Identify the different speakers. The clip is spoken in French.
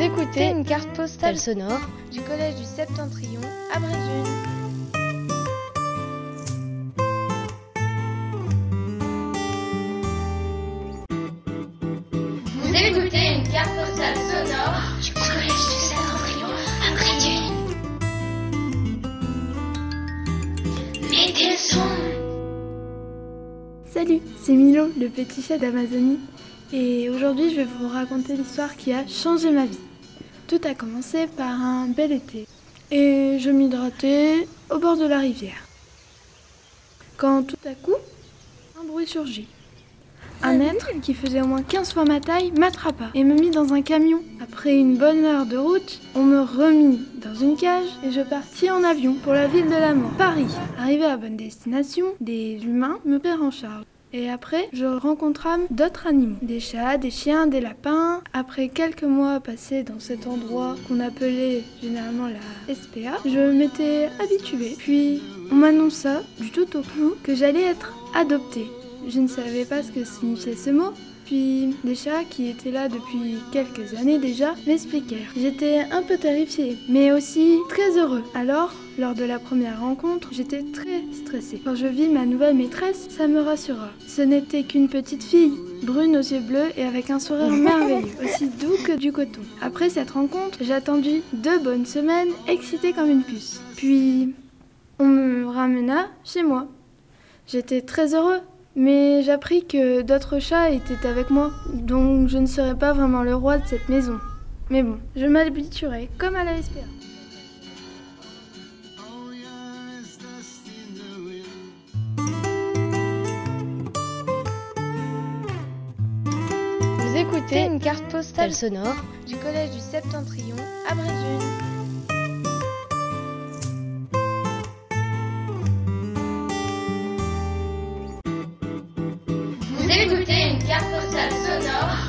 Speaker 1: Vous écoutez une carte postale sonore du collège du Septentrion à Bréjune. Mettez le son.
Speaker 2: Salut, c'est Milo, le petit chat d'Amazonie. Et aujourd'hui, je vais vous raconter l'histoire qui a changé ma vie. Tout a commencé par un bel été. Et je m'hydratais au bord de la rivière. Quand tout à coup, un bruit surgit. Un être qui faisait au moins 15 fois ma taille m'attrapa et me mit dans un camion. Après une bonne heure de route, on me remit dans une cage et je partis en avion pour la ville de la mort, Paris. Arrivé à bonne destination, des humains me prirent en charge. Et après, je rencontrâmes d'autres animaux, des chats, des chiens, des lapins. Après quelques mois passés dans cet endroit qu'on appelait généralement la SPA, je m'étais habituée. Puis, on m'annonça du tout au tout que j'allais être adoptée. Je ne savais pas ce que signifiait ce mot. Puis des chats qui étaient là depuis quelques années déjà m'expliquèrent. J'étais un peu terrifiée, mais aussi très heureux. Alors, lors de la première rencontre, j'étais très stressée. Quand je vis ma nouvelle maîtresse, ça me rassura. Ce n'était qu'une petite fille, brune aux yeux bleus et avec un sourire merveilleux, aussi doux que du coton. Après cette rencontre, j'ai attendu deux bonnes semaines, excitée comme une puce. Puis, on me ramena chez moi. J'étais très heureux, mais j'appris que d'autres chats étaient avec moi, donc je ne serais pas vraiment le roi de cette maison. Mais bon, je m'habituerai comme à la SPA.
Speaker 3: Vous écoutez une carte postale sonore
Speaker 4: du collège du Septentrion à Bréjune.
Speaker 1: Écoutez une carte postale sonore